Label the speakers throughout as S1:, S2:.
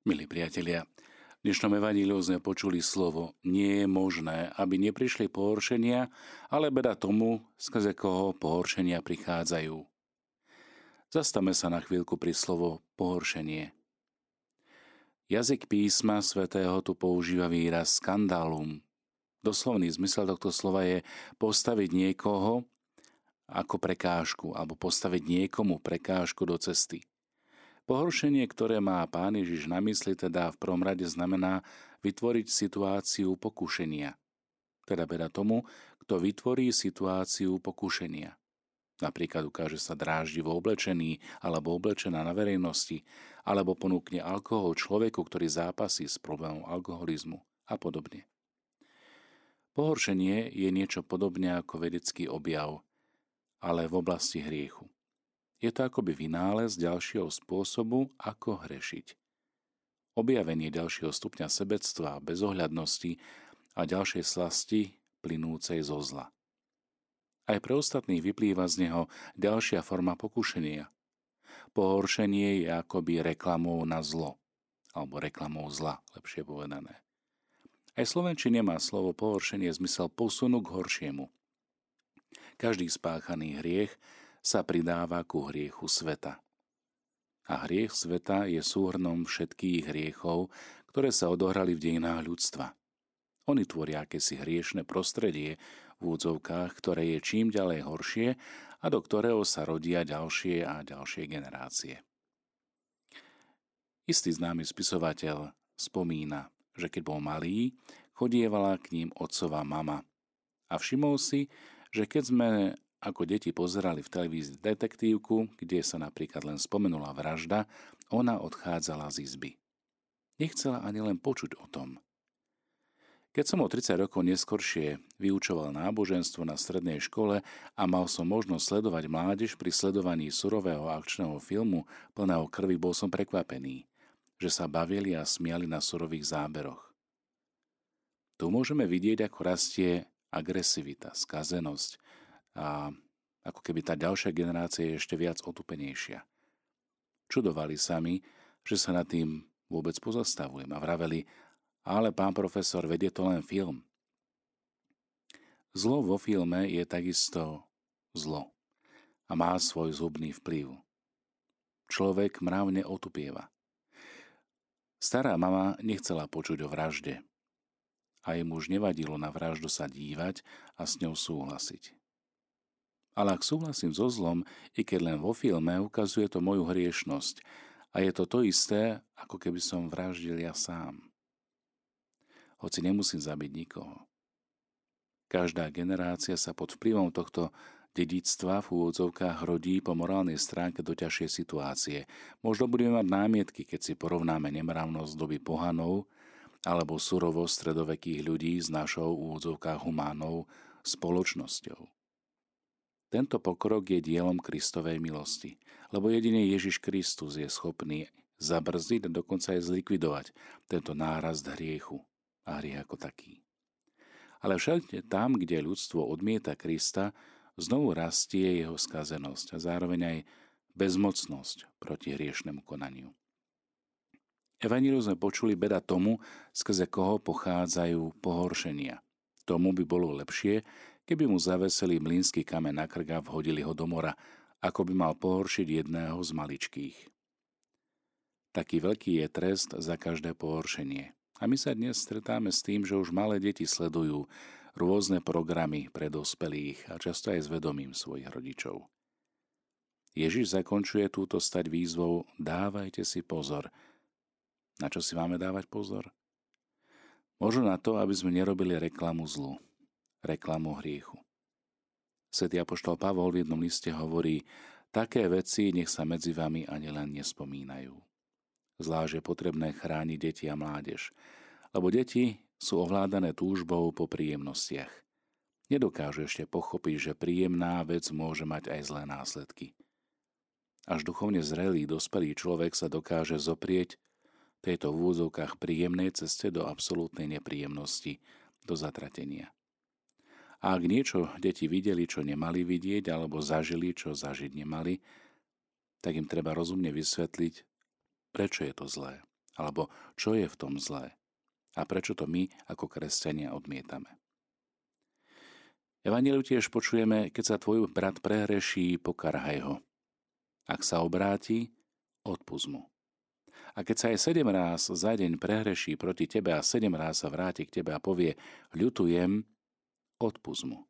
S1: Milí priatelia, v dnešnom evaníliu sme počuli slovo nie je možné, aby neprišli pohoršenia, ale beda tomu, skrze koho pohoršenia prichádzajú. Zastame sa na chvíľku pri slovo pohoršenie. Jazyk písma svätého tu používa výraz skandálum. Doslovný zmysel tohto slova je postaviť niekoho ako prekážku alebo postaviť niekomu prekážku do cesty. Pohoršenie, ktoré má pán Ježiš na mysli, teda v prvom rade znamená vytvoriť situáciu pokušenia. Teda beda tomu, kto vytvorí situáciu pokušenia. Napríklad ukáže sa dráždivo oblečený alebo oblečená na verejnosti, alebo ponúkne alkohol človeku, ktorý zápasí s problémom alkoholizmu a podobne. Pohoršenie je niečo podobne ako vedecký objav, ale v oblasti hriechu. Je to akoby vynález ďalšieho spôsobu, ako hrešiť. Objavenie ďalšieho stupňa sebectva, bezohľadnosti a ďalšej slasti plynúcej zo zla. Aj pre ostatných vyplýva z neho ďalšia forma pokušenia. Pohoršenie je akoby reklamou na zlo, alebo reklamou zla, lepšie povedané. Aj Slovenčine má slovo pohoršenie zmysel posunu k horšiemu. Každý spáchaný hriech sa pridáva ku hriechu sveta. A hriech sveta je súhrnom všetkých hriechov, ktoré sa odohrali v dejinách ľudstva. Oni tvoria akési hriešne prostredie v údzovkách, ktoré je čím ďalej horšie a do ktorého sa rodia ďalšie a ďalšie generácie. Istý známy spisovateľ spomína, že keď bol malý, chodievala k ním otcová mama a všimol si, že keď sme ako deti pozerali v televízii detektívku, kde sa napríklad len spomenula vražda, ona odchádzala z izby. Nechcela ani len počuť o tom. Keď som o 30 rokov neskoršie vyučoval náboženstvo na strednej škole a mal som možnosť sledovať mládež pri sledovaní surového akčného filmu plného krvi, bol som prekvapený, že sa bavili a smiali na surových záberoch. Tu môžeme vidieť, ako rastie agresivita, skazenosť, a ako keby tá ďalšia generácia je ešte viac otupenejšia. Čudovali sa mi, že sa nad tým vôbec pozastavujem a vraveli, ale pán profesor, vedie to len film. Zlo vo filme je takisto zlo a má svoj zubný vplyv. Človek mravne otupieva. Stará mama nechcela počuť o vražde a jej muž nevadilo na vraždu sa dívať a s ňou súhlasiť. Ale ak súhlasím so zlom, i keď len vo filme, ukazuje to moju hriešnosť. A je to to isté, ako keby som vraždil ja sám. Hoci nemusím zabiť nikoho. Každá generácia sa pod vplyvom tohto dedictva v úvodzovkách rodí po morálnej stránke do ťažšej situácie. Možno budeme mať námietky, keď si porovnáme nemravnosť doby pohanov alebo surovosť stredovekých ľudí s našou úvodzovkách humánnou spoločnosťou. Tento pokrok je dielom Kristovej milosti, lebo jedine Ježiš Kristus je schopný zabrzdiť a dokonca aj zlikvidovať tento nárast hriechu a hriech ako taký. Ale všade tam, kde ľudstvo odmieta Krista, znovu rastie jeho skazenosť a zároveň aj bezmocnosť proti hriešnemu konaniu. Evangeliu sme počuli beda tomu, skrze koho pochádzajú pohoršenia. Tomu by bolo lepšie, keby mu zaveseli mlínsky kamen na krk a vhodili ho do mora, ako by mal pohoršiť jedného z maličkých. Taký veľký je trest za každé pohoršenie. A my sa dnes stretáme s tým, že už malé deti sledujú rôzne programy pre dospelých a často aj s vedomím svojich rodičov. Ježiš zakončuje túto stať výzvou Dávajte si pozor. Na čo si máme dávať pozor? Možno na to, aby sme nerobili reklamu zlu reklamu hriechu. Svetý apoštol Pavol v jednom liste hovorí, také veci nech sa medzi vami ani len nespomínajú. Zvlášť je potrebné chrániť deti a mládež, lebo deti sú ovládané túžbou po príjemnostiach. Nedokážu ešte pochopiť, že príjemná vec môže mať aj zlé následky. Až duchovne zrelý, dospelý človek sa dokáže zoprieť tejto v úzovkách príjemnej ceste do absolútnej nepríjemnosti, do zatratenia. A ak niečo deti videli, čo nemali vidieť, alebo zažili, čo zažiť nemali, tak im treba rozumne vysvetliť, prečo je to zlé Alebo čo je v tom zlé? A prečo to my ako kresťania odmietame? Evangeliu tiež počujeme, keď sa tvoj brat prehreší, pokarhaj ho. Ak sa obráti, odpust mu. A keď sa aj sedem ráz za deň prehreší proti tebe a sedem ráz sa vráti k tebe a povie, ľutujem, odpust mu.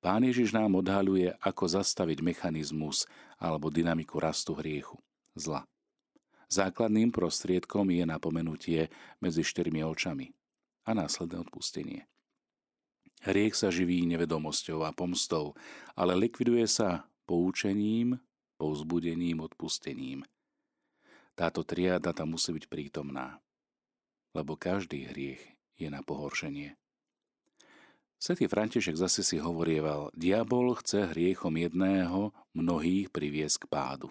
S1: Pán Ježiš nám odhaluje, ako zastaviť mechanizmus alebo dynamiku rastu hriechu, zla. Základným prostriedkom je napomenutie medzi štyrmi očami a následné odpustenie. Hriech sa živí nevedomosťou a pomstou, ale likviduje sa poučením, povzbudením, odpustením. Táto triada tam musí byť prítomná, lebo každý hriech je na pohoršenie. Svetý František zase si hovorieval, diabol chce hriechom jedného mnohých priviesť k pádu.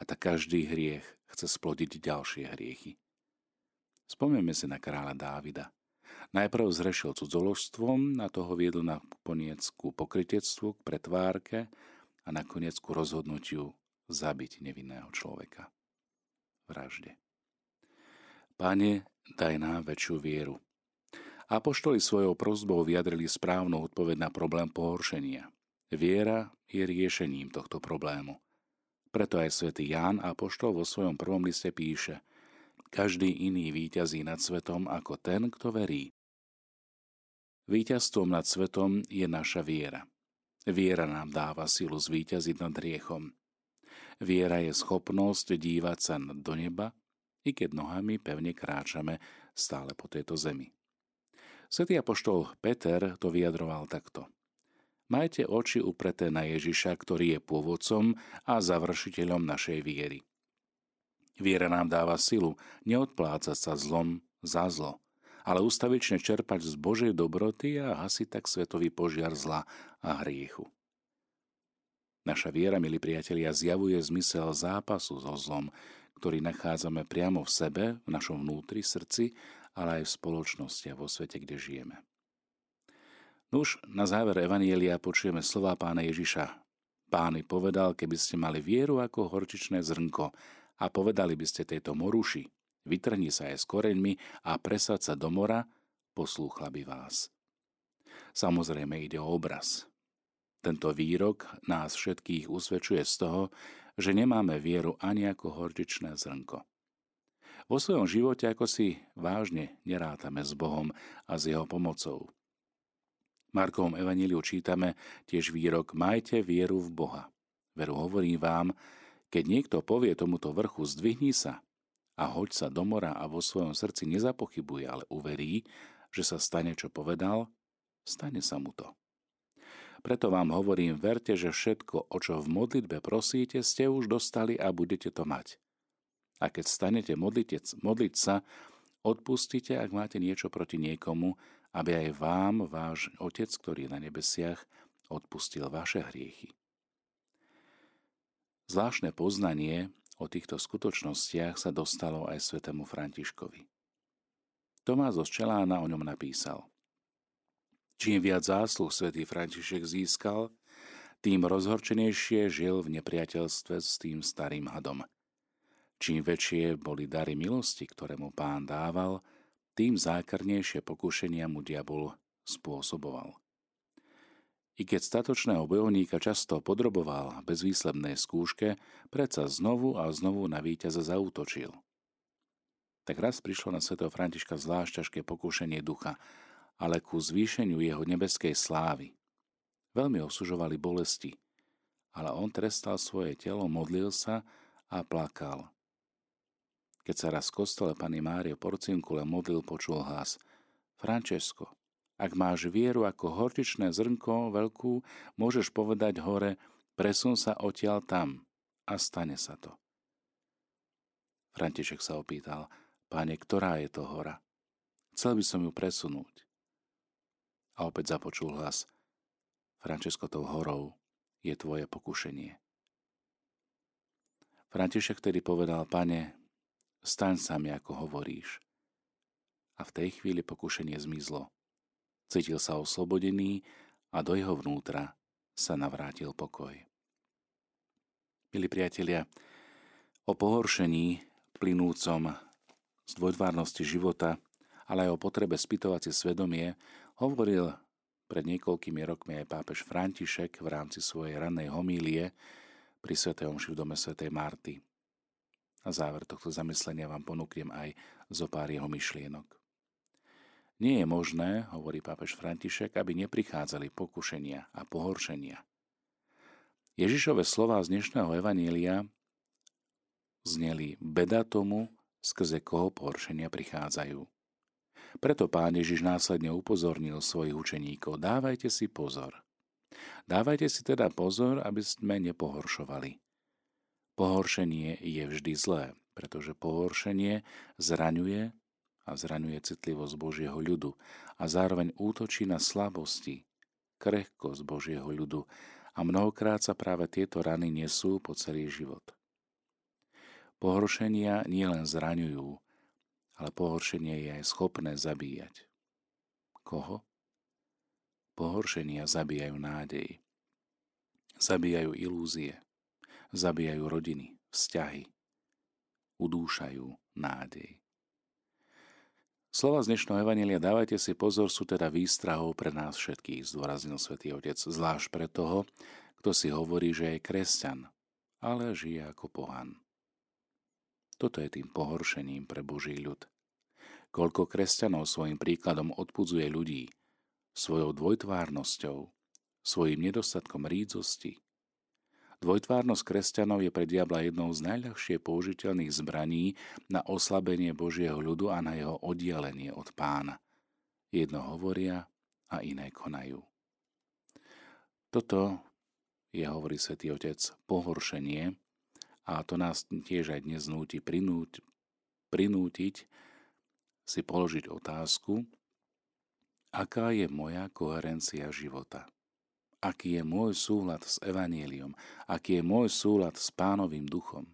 S1: A tak každý hriech chce splodiť ďalšie hriechy. Spomeňme si na kráľa Dávida – Najprv zrešil cudzoložstvom, na toho viedol nakoniec ku pokrytectvu, k pretvárke a nakoniec ku rozhodnutiu zabiť nevinného človeka. Vražde. Pane, daj nám väčšiu vieru. Apoštoli svojou prozbou vyjadrili správnu odpoveď na problém pohoršenia. Viera je riešením tohto problému. Preto aj svätý Ján Apoštol vo svojom prvom liste píše Každý iný víťazí nad svetom ako ten, kto verí. Výťazstvom nad svetom je naša viera. Viera nám dáva silu zvíťaziť nad hriechom. Viera je schopnosť dívať sa do neba, i keď nohami pevne kráčame stále po tejto zemi. Svetý apoštol Peter to vyjadroval takto. Majte oči upreté na Ježiša, ktorý je pôvodcom a završiteľom našej viery. Viera nám dáva silu neodplácať sa zlom za zlo, ale ustavične čerpať z Božej dobroty a hasiť tak svetový požiar zla a hriechu. Naša viera, milí priatelia, zjavuje zmysel zápasu so zlom, ktorý nachádzame priamo v sebe, v našom vnútri, srdci, ale aj v spoločnosti a vo svete, kde žijeme. Nuž, na záver Evanielia počujeme slova pána Ježiša. Pány povedal, keby ste mali vieru ako horčičné zrnko a povedali by ste tejto moruši, vytrhni sa aj s koreňmi a presad sa do mora, poslúchla by vás. Samozrejme ide o obraz. Tento výrok nás všetkých usvedčuje z toho, že nemáme vieru ani ako hordičné zrnko. Vo svojom živote ako si vážne nerátame s Bohom a s Jeho pomocou. Markovom evaníliu čítame tiež výrok Majte vieru v Boha. Veru hovorím vám, keď niekto povie tomuto vrchu zdvihni sa a hoď sa do mora a vo svojom srdci nezapochybuje, ale uverí, že sa stane, čo povedal, stane sa mu to. Preto vám hovorím, verte, že všetko, o čo v modlitbe prosíte, ste už dostali a budete to mať. A keď stanete modliť, modliť sa, odpustite, ak máte niečo proti niekomu, aby aj vám váš Otec, ktorý je na nebesiach, odpustil vaše hriechy. Zvláštne poznanie O týchto skutočnostiach sa dostalo aj svetému Františkovi. Tomás zo Čelána o ňom napísal. Čím viac zásluh svätý František získal, tým rozhorčenejšie žil v nepriateľstve s tým starým hadom. Čím väčšie boli dary milosti, ktoré mu pán dával, tým zákarnejšie pokušenia mu diabol spôsoboval. I keď statočného bojovníka často podroboval bezvýslednej skúške, predsa znovu a znovu na víťaza zautočil. Tak raz prišlo na svetého Františka zvlášť ťažké pokúšenie ducha, ale ku zvýšeniu jeho nebeskej slávy. Veľmi osužovali bolesti, ale on trestal svoje telo, modlil sa a plakal. Keď sa raz v kostole Pany Márie Porcinkule modlil, počul hlas Francesco, ak máš vieru ako hortičné zrnko veľkú, môžeš povedať hore, presun sa odtiaľ tam a stane sa to. František sa opýtal, páne, ktorá je to hora? Chcel by som ju presunúť. A opäť započul hlas, Františko, tou horou je tvoje pokušenie. František tedy povedal, pane, staň sa mi, ako hovoríš. A v tej chvíli pokušenie zmizlo. Cítil sa oslobodený a do jeho vnútra sa navrátil pokoj. Milí priatelia, o pohoršení plynúcom z dvojtvárnosti života, ale aj o potrebe spýtovať si svedomie, hovoril pred niekoľkými rokmi aj pápež František v rámci svojej rannej homílie pri Sv. Omši v dome Sv. Marty. Na záver tohto zamyslenia vám ponúknem aj zo pár jeho myšlienok. Nie je možné, hovorí pápež František, aby neprichádzali pokušenia a pohoršenia. Ježišove slova z dnešného evanília zneli beda tomu, skrze koho pohoršenia prichádzajú. Preto pán Ježiš následne upozornil svojich učeníkov, dávajte si pozor. Dávajte si teda pozor, aby sme nepohoršovali. Pohoršenie je vždy zlé, pretože pohoršenie zraňuje a zraňuje citlivosť Božieho ľudu a zároveň útočí na slabosti, krehkosť Božieho ľudu a mnohokrát sa práve tieto rany nesú po celý život. Pohoršenia nielen zraňujú, ale pohoršenie je aj schopné zabíjať. Koho? Pohoršenia zabíjajú nádej. Zabíjajú ilúzie. Zabíjajú rodiny, vzťahy. Udúšajú nádej. Slova z dnešného Evanelia dávajte si pozor, sú teda výstrahou pre nás všetkých, zdôraznil svätý Otec, zvlášť pre toho, kto si hovorí, že je kresťan, ale žije ako pohan. Toto je tým pohoršením pre Boží ľud. Koľko kresťanov svojim príkladom odpudzuje ľudí, svojou dvojtvárnosťou, svojim nedostatkom rídzosti. Dvojtvárnosť kresťanov je pre diabla jednou z najľahšie použiteľných zbraní na oslabenie Božieho ľudu a na jeho oddialenie od pána. Jedno hovoria a iné konajú. Toto je, hovorí svätý Otec, pohoršenie, a to nás tiež aj dnes núti prinúť, prinútiť si položiť otázku, aká je moja koherencia života. Aký je môj súhľad s Evaníliom, aký je môj súhľad s pánovým duchom.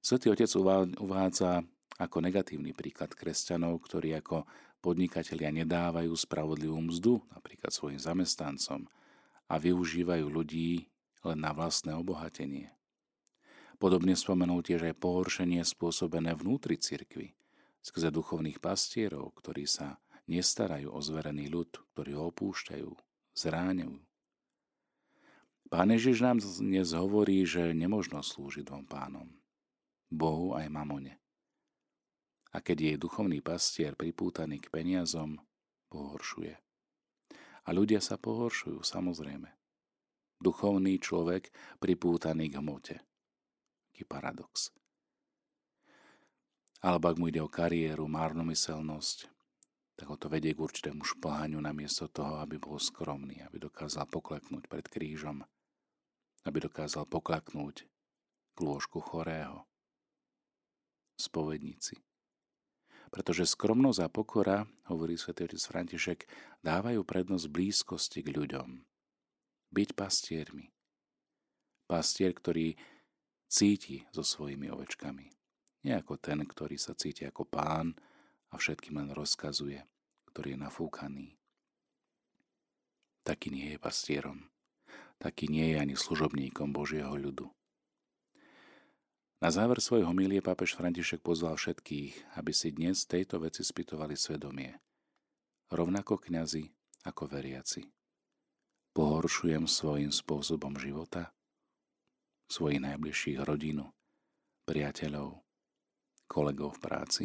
S1: Svetý Otec uvádza ako negatívny príklad kresťanov, ktorí ako podnikatelia nedávajú spravodlivú mzdu napríklad svojim zamestnancom a využívajú ľudí len na vlastné obohatenie. Podobne spomenul tiež aj pohoršenie spôsobené vnútri cirkvy, skrze duchovných pastierov, ktorí sa nestarajú o zverený ľud, ktorí ho opúšťajú, zráňajú. Pán Ježiš nám dnes hovorí, že nemožno slúžiť dvom pánom, Bohu aj mamone. A keď jej duchovný pastier pripútaný k peniazom, pohoršuje. A ľudia sa pohoršujú, samozrejme. Duchovný človek pripútaný k hmote – taký paradox. Alebo ak mu ide o kariéru, márnomyselnosť, tak ho to vedie k určitému šplhaniu namiesto toho, aby bol skromný, aby dokázal pokleknúť pred krížom, aby dokázal poklaknúť k lôžku chorého. Spovedníci. Pretože skromnosť a pokora, hovorí svätý otec František, dávajú prednosť blízkosti k ľuďom. Byť pastiermi. Pastier, ktorý cíti so svojimi ovečkami. Nie ako ten, ktorý sa cíti ako pán a všetkým len rozkazuje, ktorý je nafúkaný. Taký nie je pastierom. Taký nie je ani služobníkom Božieho ľudu. Na záver svojho milie pápež František pozval všetkých, aby si dnes tejto veci spýtovali svedomie. Rovnako kňazi ako veriaci. Pohoršujem svojim spôsobom života? svojich najbližších rodinu, priateľov, kolegov v práci.